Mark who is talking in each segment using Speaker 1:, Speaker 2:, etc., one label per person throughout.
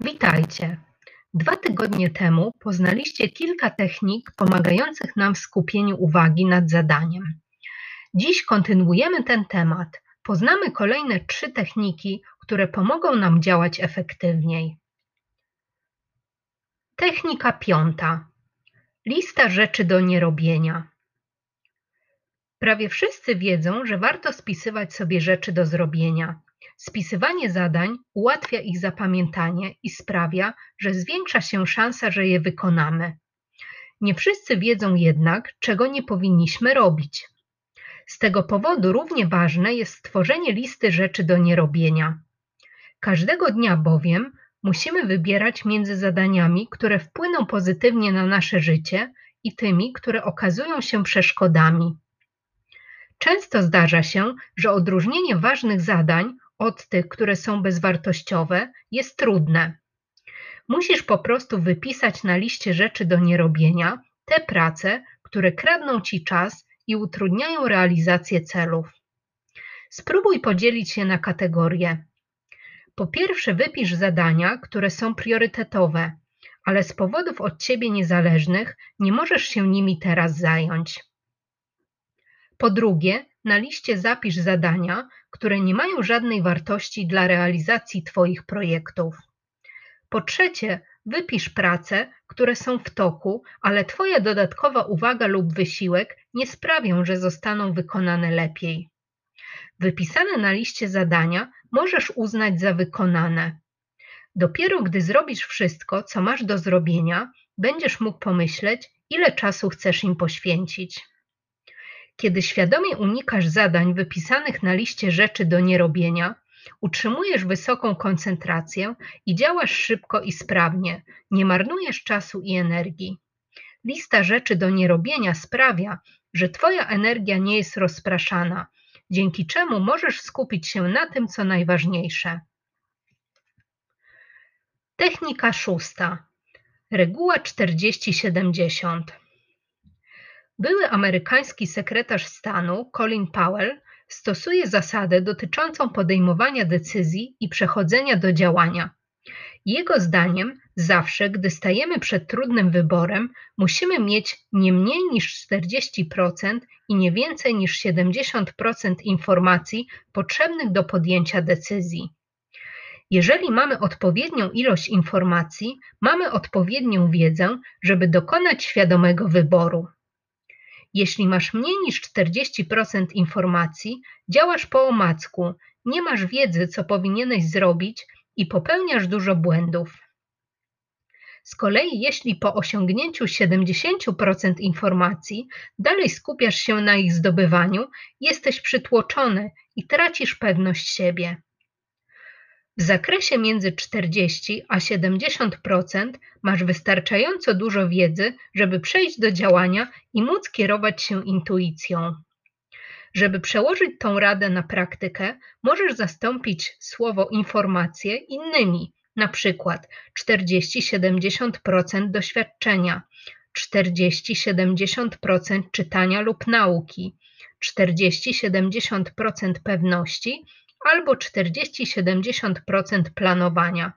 Speaker 1: Witajcie! Dwa tygodnie temu poznaliście kilka technik pomagających nam w skupieniu uwagi nad zadaniem. Dziś kontynuujemy ten temat. Poznamy kolejne trzy techniki, które pomogą nam działać efektywniej. Technika piąta. Lista rzeczy do nierobienia. Prawie wszyscy wiedzą, że warto spisywać sobie rzeczy do zrobienia. Spisywanie zadań ułatwia ich zapamiętanie i sprawia, że zwiększa się szansa, że je wykonamy. Nie wszyscy wiedzą jednak, czego nie powinniśmy robić. Z tego powodu równie ważne jest stworzenie listy rzeczy do nierobienia. Każdego dnia bowiem musimy wybierać między zadaniami, które wpłyną pozytywnie na nasze życie i tymi, które okazują się przeszkodami. Często zdarza się, że odróżnienie ważnych zadań od tych, które są bezwartościowe, jest trudne. Musisz po prostu wypisać na liście rzeczy do nierobienia te prace, które kradną ci czas i utrudniają realizację celów. Spróbuj podzielić je na kategorie. Po pierwsze, wypisz zadania, które są priorytetowe, ale z powodów od ciebie niezależnych nie możesz się nimi teraz zająć. Po drugie, na liście zapisz zadania, które nie mają żadnej wartości dla realizacji Twoich projektów. Po trzecie, wypisz prace, które są w toku, ale Twoja dodatkowa uwaga lub wysiłek nie sprawią, że zostaną wykonane lepiej. Wypisane na liście zadania możesz uznać za wykonane. Dopiero gdy zrobisz wszystko, co masz do zrobienia, będziesz mógł pomyśleć, ile czasu chcesz im poświęcić. Kiedy świadomie unikasz zadań wypisanych na liście rzeczy do nierobienia, utrzymujesz wysoką koncentrację i działasz szybko i sprawnie, nie marnujesz czasu i energii. Lista rzeczy do nierobienia sprawia, że Twoja energia nie jest rozpraszana, dzięki czemu możesz skupić się na tym, co najważniejsze. Technika szósta. Reguła 40-70. Były amerykański sekretarz stanu Colin Powell stosuje zasadę dotyczącą podejmowania decyzji i przechodzenia do działania. Jego zdaniem, zawsze, gdy stajemy przed trudnym wyborem, musimy mieć nie mniej niż 40% i nie więcej niż 70% informacji potrzebnych do podjęcia decyzji. Jeżeli mamy odpowiednią ilość informacji, mamy odpowiednią wiedzę, żeby dokonać świadomego wyboru. Jeśli masz mniej niż 40% informacji, działasz po omacku, nie masz wiedzy, co powinieneś zrobić i popełniasz dużo błędów. Z kolei, jeśli po osiągnięciu 70% informacji dalej skupiasz się na ich zdobywaniu, jesteś przytłoczony i tracisz pewność siebie. W zakresie między 40 a 70% masz wystarczająco dużo wiedzy, żeby przejść do działania i móc kierować się intuicją. Żeby przełożyć tą radę na praktykę, możesz zastąpić słowo informacje innymi, na przykład 40-70% doświadczenia, 40-70% czytania lub nauki, 40-70% pewności albo 40-70% planowania.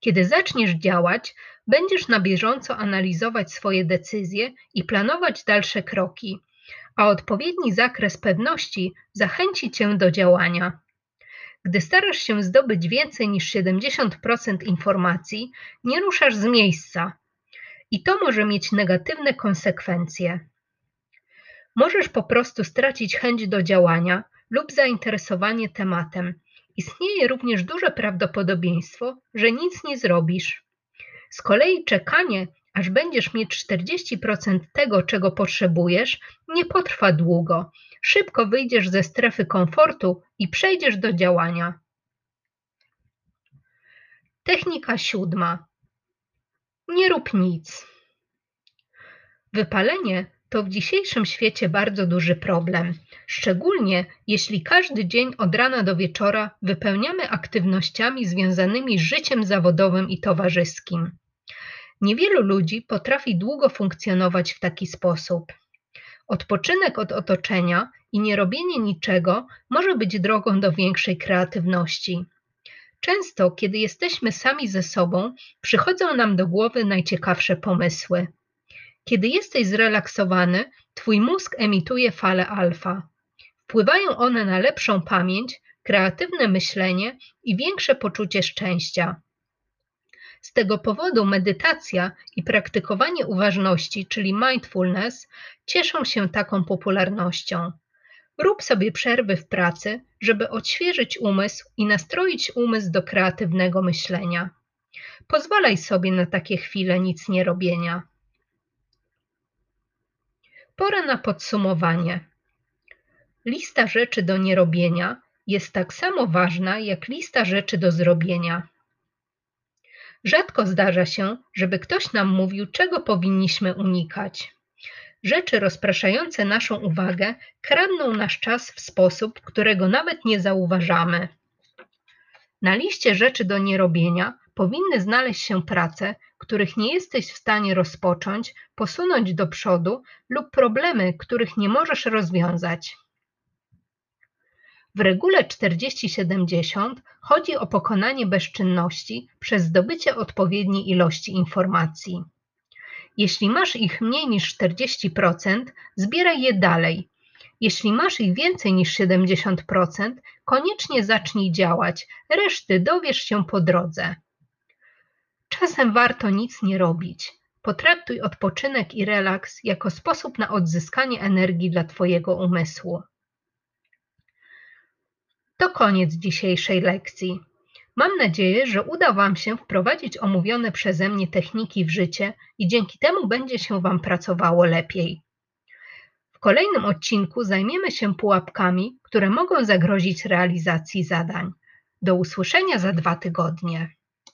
Speaker 1: Kiedy zaczniesz działać, będziesz na bieżąco analizować swoje decyzje i planować dalsze kroki, a odpowiedni zakres pewności zachęci cię do działania. Gdy starasz się zdobyć więcej niż 70% informacji, nie ruszasz z miejsca i to może mieć negatywne konsekwencje. Możesz po prostu stracić chęć do działania lub zainteresowanie tematem. Istnieje również duże prawdopodobieństwo, że nic nie zrobisz. Z kolei czekanie, aż będziesz mieć 40% tego, czego potrzebujesz, nie potrwa długo. Szybko wyjdziesz ze strefy komfortu i przejdziesz do działania. Technika siódma. Nie rób nic. Wypalenie to w dzisiejszym świecie bardzo duży problem, szczególnie jeśli każdy dzień od rana do wieczora wypełniamy aktywnościami związanymi z życiem zawodowym i towarzyskim. Niewielu ludzi potrafi długo funkcjonować w taki sposób. Odpoczynek od otoczenia i nierobienie niczego może być drogą do większej kreatywności. Często, kiedy jesteśmy sami ze sobą, przychodzą nam do głowy najciekawsze pomysły. Kiedy jesteś zrelaksowany, twój mózg emituje fale alfa. Wpływają one na lepszą pamięć, kreatywne myślenie i większe poczucie szczęścia. Z tego powodu medytacja i praktykowanie uważności, czyli mindfulness, cieszą się taką popularnością. Rób sobie przerwy w pracy, żeby odświeżyć umysł i nastroić umysł do kreatywnego myślenia. Pozwalaj sobie na takie chwile nic nie robienia. Pora na podsumowanie. Lista rzeczy do nierobienia jest tak samo ważna jak lista rzeczy do zrobienia. Rzadko zdarza się, żeby ktoś nam mówił, czego powinniśmy unikać. Rzeczy rozpraszające naszą uwagę kradną nasz czas w sposób, którego nawet nie zauważamy. Na liście rzeczy do nierobienia powinny znaleźć się prace, których nie jesteś w stanie rozpocząć, posunąć do przodu lub problemy, których nie możesz rozwiązać. W regule 40-70 chodzi o pokonanie bezczynności przez zdobycie odpowiedniej ilości informacji. Jeśli masz ich mniej niż 40%, zbieraj je dalej. Jeśli masz ich więcej niż 70%, koniecznie zacznij działać, reszty dowiesz się po drodze. Czasem warto nic nie robić. Potraktuj odpoczynek i relaks jako sposób na odzyskanie energii dla Twojego umysłu. To koniec dzisiejszej lekcji. Mam nadzieję, że uda Wam się wprowadzić omówione przeze mnie techniki w życie i dzięki temu będzie się Wam pracowało lepiej. W kolejnym odcinku zajmiemy się pułapkami, które mogą zagrozić realizacji zadań. Do usłyszenia za dwa tygodnie.